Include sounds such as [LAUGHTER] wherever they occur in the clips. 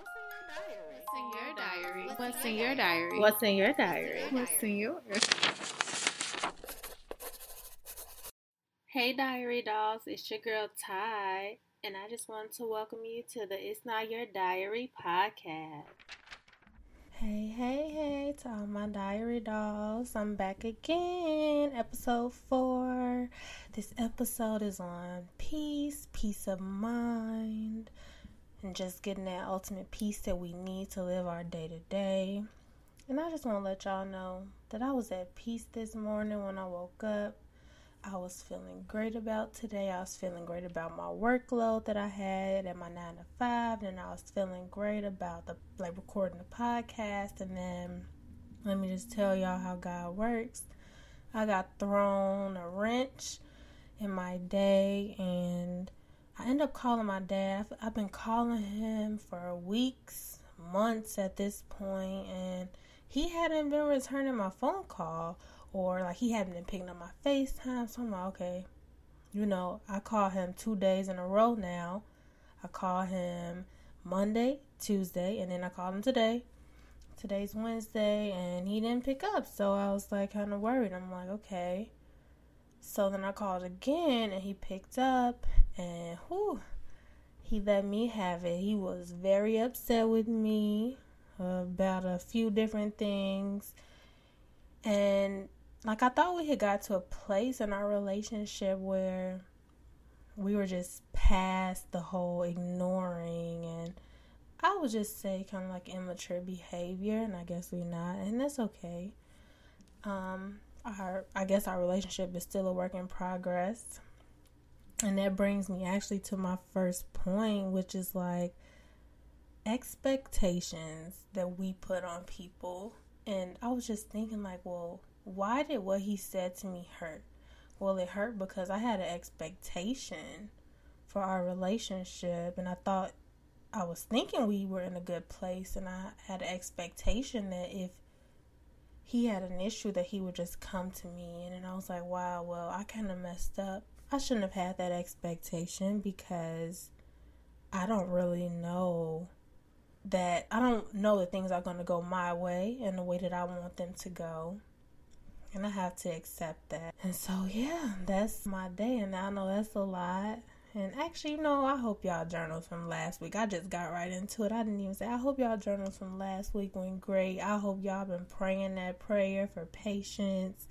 What's in your diary? What's in your diary? What's in your diary? What's in yours? Hey, diary dolls, it's your girl Ty, and I just want to welcome you to the It's Not Your Diary podcast. Hey, hey, hey, to all my diary dolls, I'm back again, episode four. This episode is on peace, peace of mind, and just getting that ultimate peace that we need to live our day to day. And I just want to let y'all know that I was at peace this morning when I woke up. I was feeling great about today. I was feeling great about my workload that I had at my nine to five, and I was feeling great about the like recording the podcast. And then let me just tell y'all how God works. I got thrown a wrench in my day, and I end up calling my dad. I've been calling him for weeks, months at this point, and he hadn't been returning my phone call or like he hadn't been picking up my FaceTime. So I'm like, okay, you know, I call him two days in a row now. I call him Monday, Tuesday, and then I call him today. Today's Wednesday, and he didn't pick up. So I was like, kind of worried. I'm like, okay. So then I called again, and he picked up, and whew, he let me have it. He was very upset with me about a few different things. And like I thought we had got to a place in our relationship where we were just past the whole ignoring and I would just say kind of like immature behavior and I guess we're not and that's okay. Um our I guess our relationship is still a work in progress. And that brings me actually to my first point which is like expectations that we put on people and I was just thinking like, well, why did what he said to me hurt? Well, it hurt because I had an expectation for our relationship, and I thought I was thinking we were in a good place, and I had an expectation that if he had an issue, that he would just come to me. And then I was like, wow, well, I kind of messed up. I shouldn't have had that expectation because I don't really know that I don't know that things are going to go my way in the way that I want them to go and I have to accept that. And so, yeah, that's my day, and I know that's a lot. And actually, you know, I hope y'all journals from last week. I just got right into it. I didn't even say, I hope y'all journals from last week went great. I hope y'all been praying that prayer for patience.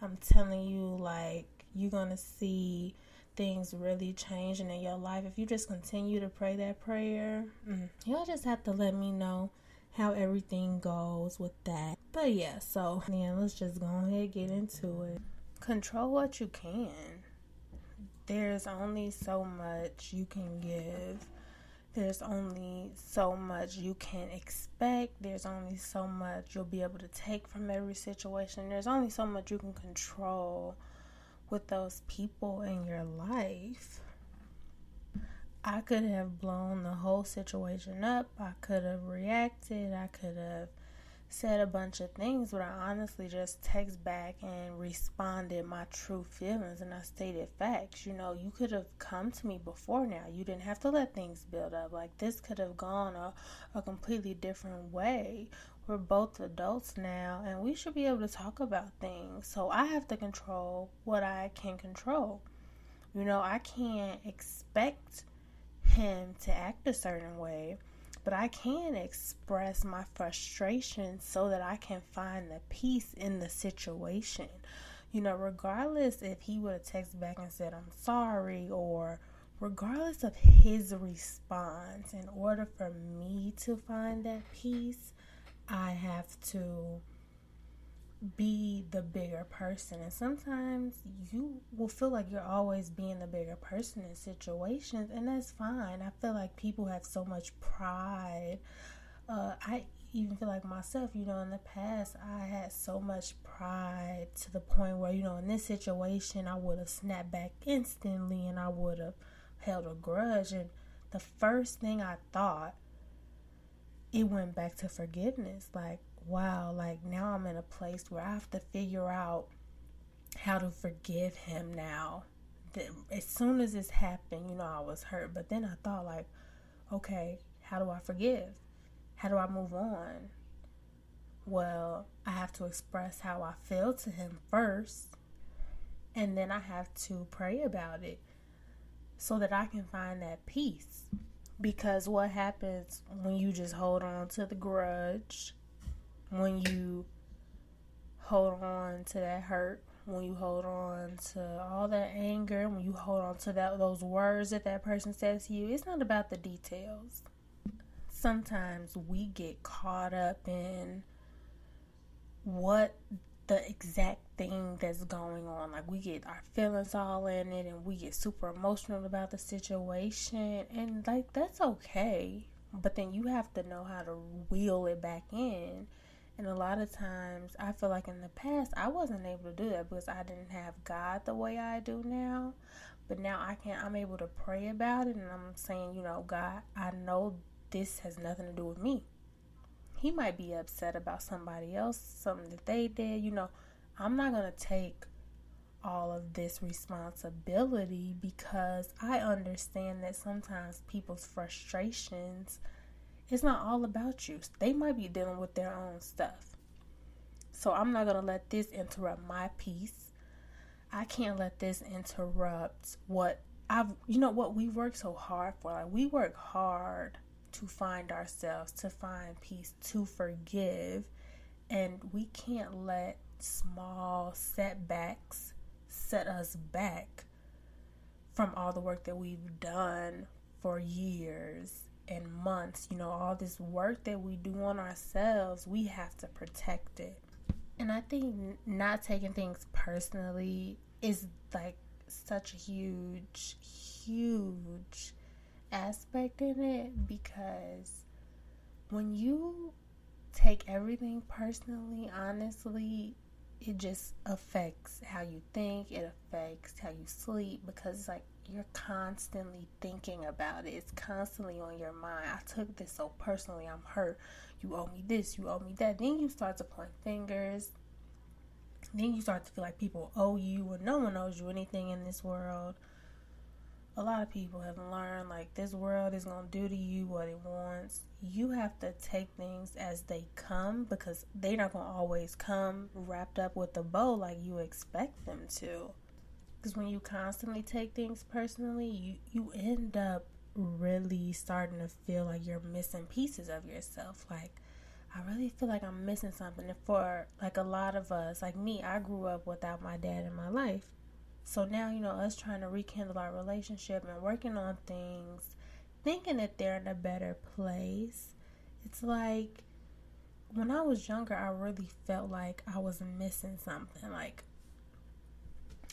I'm telling you, like, you're going to see things really changing in your life if you just continue to pray that prayer. Mm, y'all just have to let me know how everything goes with that. But yeah, so yeah, let's just go ahead get into it. Control what you can. There's only so much you can give. There's only so much you can expect. There's only so much you'll be able to take from every situation. There's only so much you can control with those people in your life. I could have blown the whole situation up. I could have reacted. I could have said a bunch of things, but I honestly just text back and responded my true feelings and I stated facts. You know, you could have come to me before now. You didn't have to let things build up. Like this could have gone a, a completely different way. We're both adults now and we should be able to talk about things. So I have to control what I can control. You know, I can't expect him to act a certain way, but I can express my frustration so that I can find the peace in the situation. You know, regardless if he would have texted back and said, I'm sorry, or regardless of his response, in order for me to find that peace, I have to be the bigger person. And sometimes you will feel like you're always being the bigger person in situations, and that's fine. I feel like people have so much pride. Uh, I even feel like myself, you know, in the past, I had so much pride to the point where, you know, in this situation, I would have snapped back instantly and I would have held a grudge. And the first thing I thought, it went back to forgiveness. Like, wow, like now I'm in a place where I have to figure out how to forgive him now. As soon as this happened, you know, I was hurt. But then I thought, like, okay, How do I forgive? How do I move on? Well, I have to express how I feel to him first, and then I have to pray about it so that I can find that peace. Because what happens when you just hold on to the grudge, when you hold on to that hurt, when you hold on to all that anger, when you hold on to that those words that that person says to you, it's not about the details. Sometimes we get caught up in what the exact thing that's going on. Like we get our feelings all in it and we get super emotional about the situation and like that's okay. But then you have to know how to wheel it back in and a lot of times, I feel like in the past, I wasn't able to do that because I didn't have God the way I do now. But now I can, I'm able to pray about it, and I'm saying, you know, God, I know this has nothing to do with me. He might be upset about somebody else, something that they did. You know, I'm not gonna take all of this responsibility because I understand that sometimes people's frustrations it's not all about you. They might be dealing with their own stuff. So I'm not going to let this interrupt my peace. I can't let this interrupt what I've, you know, what we work so hard for. Like, we work hard to find ourselves, to find peace, to forgive. And we can't let small setbacks set us back from all the work that we've done for years and months, you know, all this work that we do on ourselves, we have to protect it. And I think not taking things personally is like such a huge, huge aspect in it because when you take everything personally, honestly, it just affects how you think, it affects how you sleep because it's like you're constantly thinking about it. It's constantly on your mind. I took this so personally. I'm hurt. You owe me this. You owe me that. Then you start to point fingers. Then you start to feel like people owe you or no one owes you anything in this world. A lot of people have learned like this world is going to do to you what it wants. You have to take things as they come because they're not going to always come wrapped up with a bow like you expect them to. Because when you constantly take things personally, you, you end up really starting to feel like you're missing pieces of yourself. Like, I really feel like I'm missing something. And for like a lot of us, like me, I grew up without my dad in my life. So now, you know, us trying to rekindle our relationship and working on things, thinking that they're in a better place. It's like when I was younger, I really felt like I was missing something. Like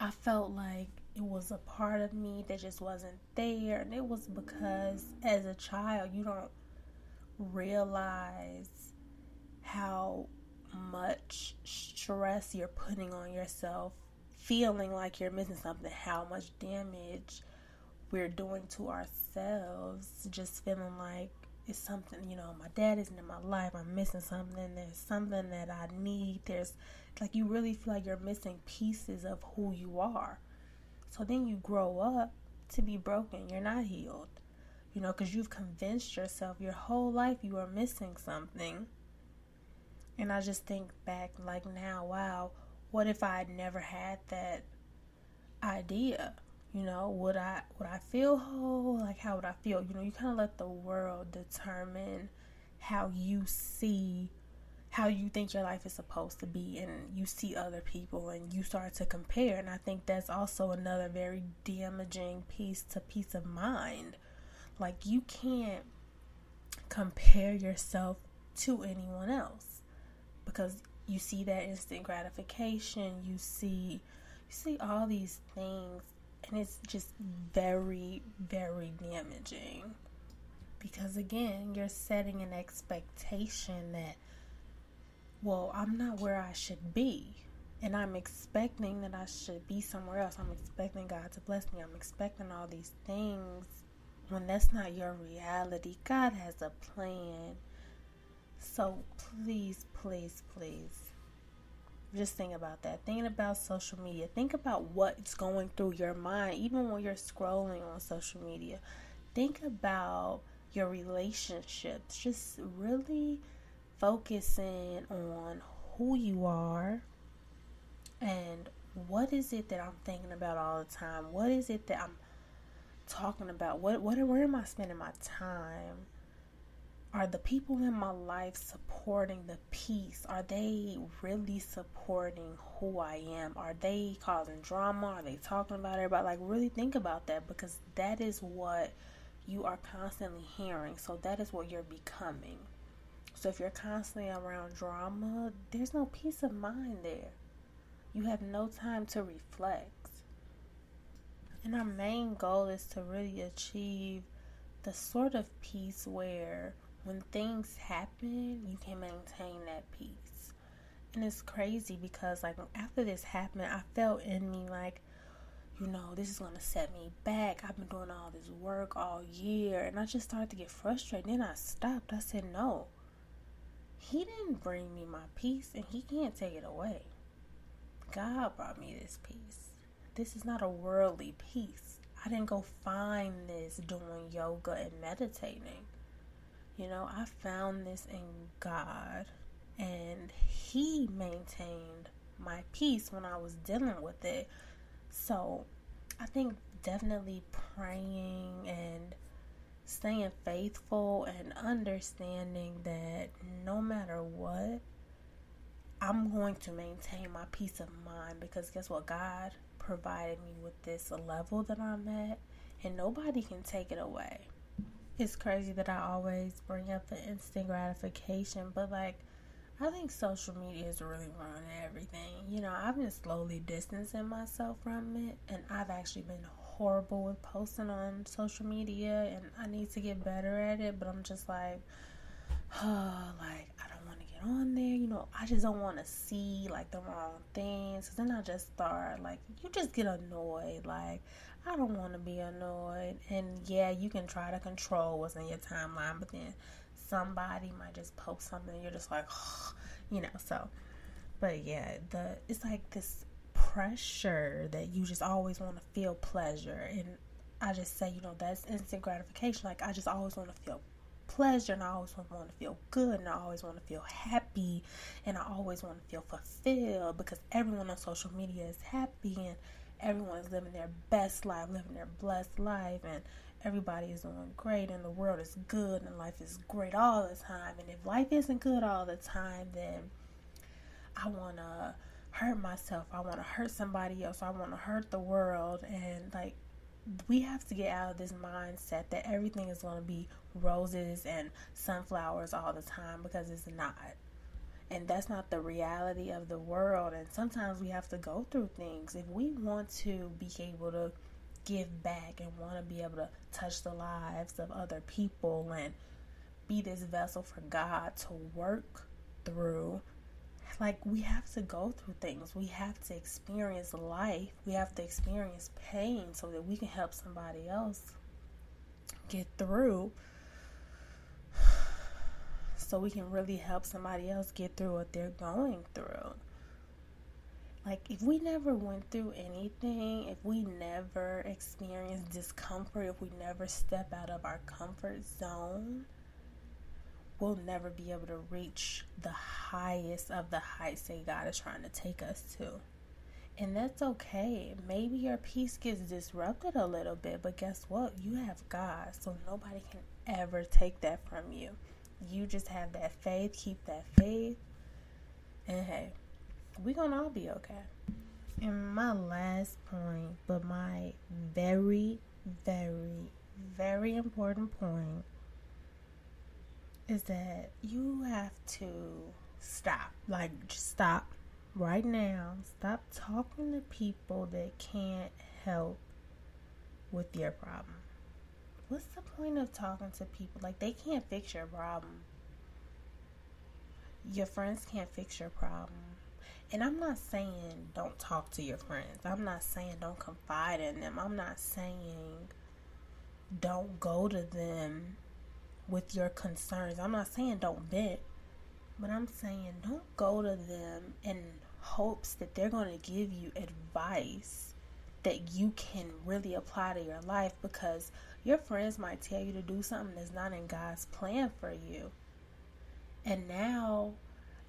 I felt like it was a part of me that just wasn't there. And it was because as a child, you don't realize how much stress you're putting on yourself, feeling like you're missing something, how much damage we're doing to ourselves, just feeling like it's something, you know, my dad isn't in my life, I'm missing something, there's something that I need, there's like you really feel like you're missing pieces of who you are. So then you grow up to be broken. You're not healed. You know, because you've convinced yourself your whole life you are missing something. And I just think back, like now, wow, what if I had never had that idea? You know, would I would I feel whole? Like how would I feel? You know, you kind of let the world determine how you see how you think your life is supposed to be and you see other people and you start to compare and i think that's also another very damaging piece to peace of mind like you can't compare yourself to anyone else because you see that instant gratification you see you see all these things and it's just very very damaging because again you're setting an expectation that well, I'm not where I should be. And I'm expecting that I should be somewhere else. I'm expecting God to bless me. I'm expecting all these things when that's not your reality. God has a plan. So please, please, please, just think about that. Thinking about social media. Think about what's going through your mind, even when you're scrolling on social media. Think about your relationships. Just really focusing on who you are and what is it that I'm thinking about all the time? What is it that I'm talking about? What what where am I spending my time? Are the people in my life supporting the peace? Are they really supporting who I am? Are they causing drama? Are they talking about everybody? Like really think about that because that is what you are constantly hearing. So that is what you're becoming. So if you're constantly around drama, there's no peace of mind there. You have no time to reflect. And our main goal is to really achieve the sort of peace where when things happen, you can maintain that peace. And it's crazy because, like, after this happened, I felt in me like, you know, this is going to set me back. I've been doing all this work all year. And I just started to get frustrated. Then I stopped. I said, no. He didn't bring me my peace, and He can't take it away. God brought me this peace. This is not a worldly peace. I didn't go find this doing yoga and meditating. You know, I found this in God, and He maintained my peace when I was dealing with it. So I think definitely praying and staying faithful and understanding that no matter what, I'm going to maintain my peace of mind because guess what? God provided me with this level that I'm at, and nobody can take it away. It's crazy that I always bring up the instant gratification, but like, I think social media is really ruining everything. You know, I've been slowly distancing myself from it, and I've actually been horrible with posting on social media, and I need to get better at it. But I'm just like, oh, [SIGHS] like I don't want to get on there. You know, I just don't want to see like the wrong things. Cause then I just start like you just get annoyed. Like I don't want to be annoyed. And yeah, you can try to control what's in your timeline, but then somebody might just post something and you're just like, [SIGHS] you know, so but yeah, the it's like this pressure that you just always want to feel pleasure and I just say, you know, that's instant gratification. Like I just always want to feel pleasure and I always want to feel good and I always want to feel happy and I always want to feel fulfilled because everyone on social media is happy and everyone is living their best life, living their blessed life, and everybody is doing great, and the world is good, and life is great all the time. And if life isn't good all the time, then I want to hurt myself. I want to hurt somebody else. I want to hurt the world. And like, we have to get out of this mindset that everything is going to be roses and sunflowers all the time because it's not and that's not the reality of the world. And sometimes we have to go through things. If we want to be able to give back and want to be able to touch the lives of other people and be this vessel for God to work through like we have to go through things. We have to experience life. We have to experience pain so that we can help somebody else get through so we can really help somebody else get through what they're going through. Like, if we never went through anything, if we never experienced discomfort, if we never step out of our comfort zone, we'll never be able to reach the highest of the heights that God is trying to take us to. And that's okay. Maybe your peace gets disrupted a little bit, but guess what? You have God, so nobody can ever take that from you you just have that faith, keep that faith, and hey, we're gonna all be okay. And my last point, but my very, very, very important point is that you have to stop. Like, just stop right now. Stop talking to people that can't help with your problem what's the point of talking to people? Like, they can't fix your problem. Your friends can't fix your problem. And I'm not saying don't talk to your friends. I'm not saying don't confide in them. I'm not saying don't go to them with your concerns. I'm not saying don't vent. But I'm saying don't go to them in hopes that they're going to give you advice that you can really apply to your life because your friends might tell you to do something that's not in God's plan for you. And now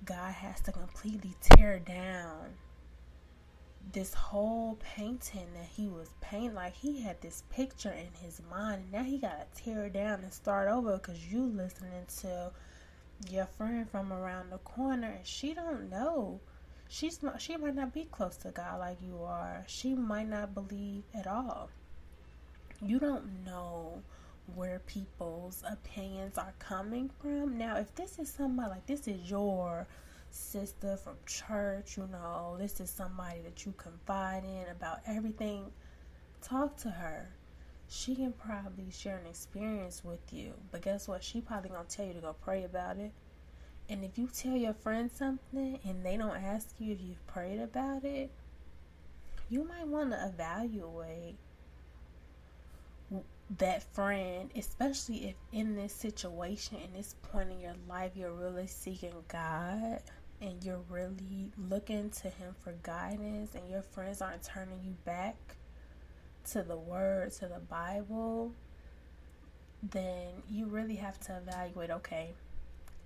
God has to completely tear down this whole painting that he was painting. Like he had this picture in his mind, and now he got to tear it down and start over because you listening to your friend from around the corner, and she don't know. She's not. She might not be close to God like you are. She might not believe at all. You don't know where people's opinions are coming from. Now, if this is somebody like this is your sister from church, you know, this is somebody that you confide in about everything, talk to her. She can probably share an experience with you. But guess what? She probably gonna tell you to go pray about it. And if you tell your friend something and they don't ask you if you've prayed about it, you might want to evaluate that friend, especially if in this situation, in this point in your life, you're really seeking God and you're really looking to Him for guidance, and your friends aren't turning you back to the Word, to the Bible, then you really have to evaluate okay,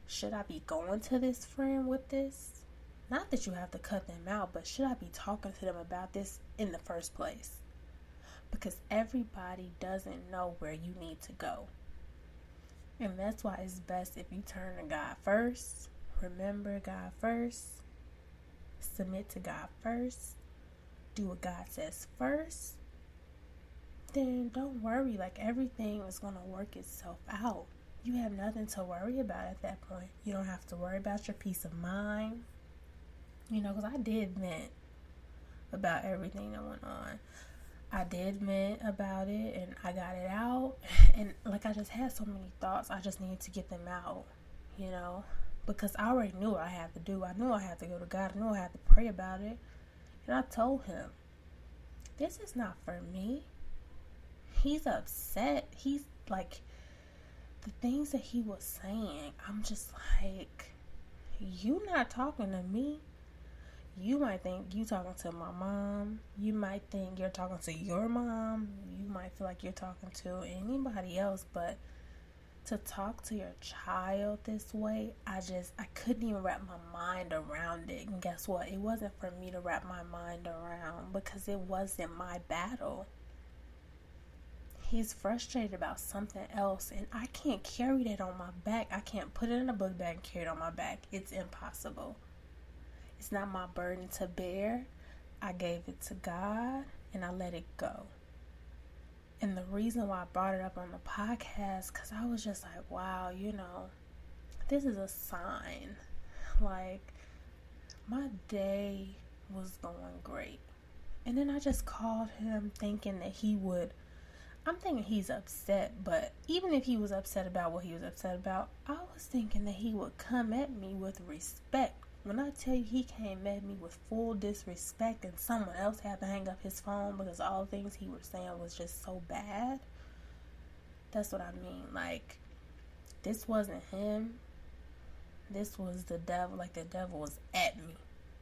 should I be going to this friend with this? Not that you have to cut them out, but should I be talking to them about this in the first place? Because everybody doesn't know where you need to go. And that's why it's best if you turn to God first remember God first, submit to God first, do what God says first, then don't worry. Like everything is going to work itself out. You have nothing to worry about at that point. You don't have to worry about your peace of mind. You know, because I did vent about everything that went on. I did vent about it and I got it out. [LAUGHS] And like I just had so many thoughts, I just needed to get them out, you know because I already knew I had to do. I knew I had to go to God. I knew I had to pray about it. And I told him, this is not for me. He's upset. He's like, the things that he was saying, I'm just like, you not talking to me. You might think you talking to my mom. You might think you're talking to your mom. You might feel like you're talking to anybody else, but to talk to your child this way, I just I couldn't even wrap my mind around it. And guess what? It wasn't for me to wrap my mind around because it wasn't my battle. He's frustrated about something else and I can't carry that on my back. I can't put it in a book bag and carry it on my back. It's impossible. It's not my burden to bear. I gave it to God and I let it go. And the reason why I brought it up on the podcast, because I was just like, wow, you know, this is a sign. Like, my day was going great. And then I just called him thinking that he would. I'm thinking he's upset, but even if he was upset about what he was upset about, I was thinking that he would come at me with respect when I tell you he came at me with full disrespect and someone else had to hang up his phone because all the things he was saying was just so bad, that's what I mean. Like, this wasn't him. This was the devil. Like, the devil was at me.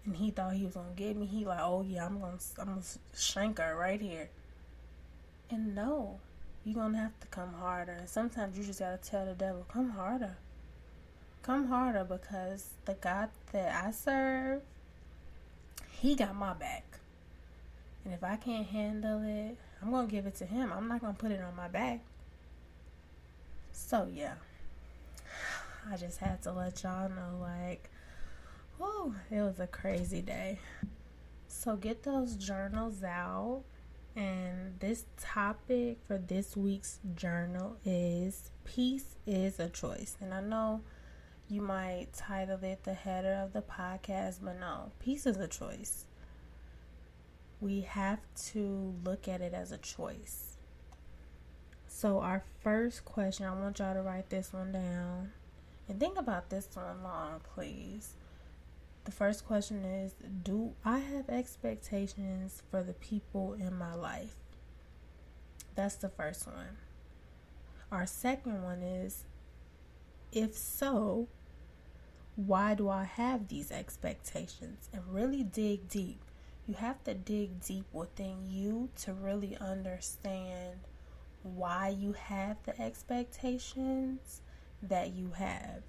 And he thought he was to get me. He like, oh yeah, I'm to I'm gonna shank her right here. And no, you're to have to come harder. And sometimes you just got to tell the devil, come harder come harder because the God that I serve, He got my back. And if I can't handle it, I'm to give it to Him. I'm not to put it on my back. So, yeah. [SIGHS] I just had to let y'all know, like, oh, it was a crazy day. So, get those journals out. And this topic for this week's journal is Peace is a Choice. And I know you might title it the header of the podcast, but no, peace is a choice. We have to look at it as a choice. So, our first question, I want y'all to write this one down and think about this one long, please. The first question is Do I have expectations for the people in my life? That's the first one. Our second one is If so, why do I have these expectations? And really dig deep. you have to dig deep within you to really understand why you have the expectations that you have.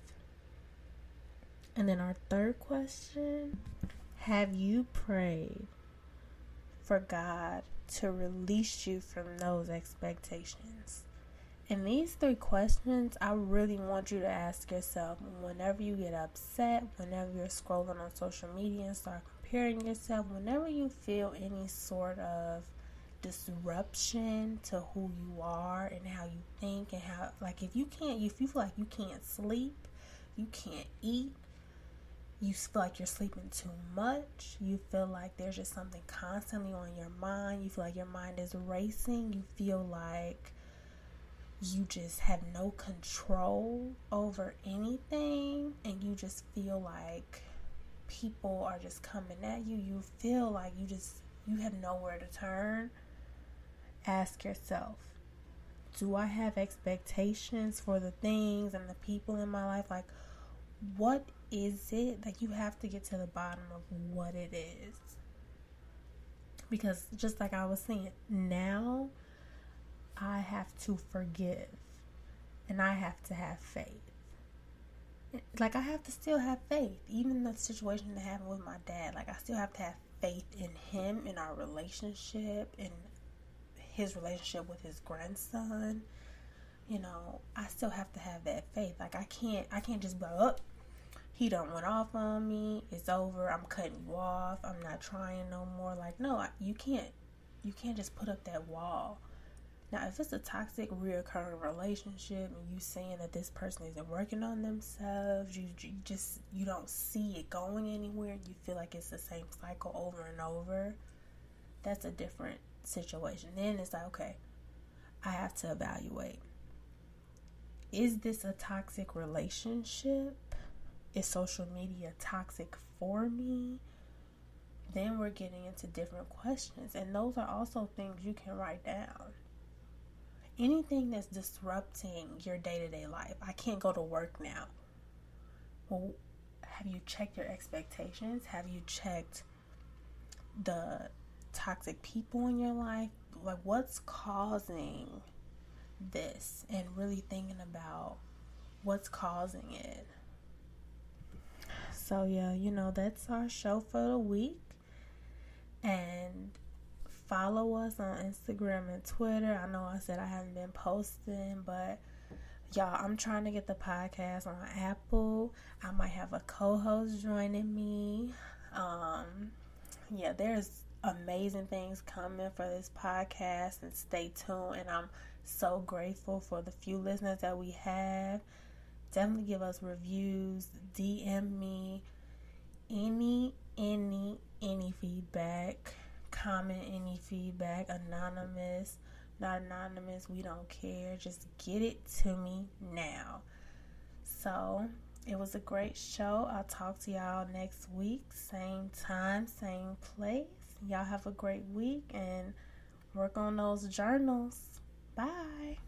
And then our third question Have you prayed for God to release you from those expectations? And these three questions, I really want you to ask yourself whenever you get upset, whenever you're scrolling on social media and start comparing yourself, whenever you feel any sort of disruption to who you are and how you think and how like if you can't if you feel like you can't sleep you can't eat you feel like you're sleeping too much. You feel like there's just something constantly on your mind. You feel like your mind is racing. You feel like you just have no control over anything and you just feel like people are just coming at you. You feel like you just you have nowhere to turn. Ask yourself do I have expectations for the things and the people in my life? Like, what is it? Like, you have to get to the bottom of what it is. Because, just like I was saying, now I have to forgive and I have to have faith. Like, I have to still have faith, even the situation that happened with my dad. Like, I still have to have faith in him, in our relationship, in his relationship with his grandson, you know, I still have to have that faith. Like I can't I can't just blow up. He don't went off on me. It's over. I'm cutting you off. I'm not trying no more. Like no, you can't. You can't just put up that wall. Now, if it's a toxic, reoccurring relationship, and you saying that this person isn't working on themselves, you, you just you don't see it going anywhere. You feel like it's the same cycle over and over. That's a different situation. Then it's like, okay, I have to evaluate. Is this a toxic relationship? Is social media toxic for me? Then we're getting into different questions. And those are also things you can write down. Anything that's disrupting your day to day life. I can't go to work now. Well, have you checked your expectations? Have you checked the toxic people in your life, like what's causing this, and really thinking about what's causing it. So, yeah, you know, that's our show for the week. And follow us on Instagram and Twitter. I know I said I haven't been posting, but y'all, I'm trying to get the podcast on Apple. I might have a co host joining me. Um, yeah, there's amazing things coming for this podcast and stay tuned and I'm so grateful for the few listeners that we have. Definitely give us reviews, DM me any any any feedback, comment any feedback, anonymous, not anonymous, we don't care. Just get it to me now. So, it was a great show. I'll talk to y'all next week, same time, same place. Y'all have a great week and work on those journals. Bye.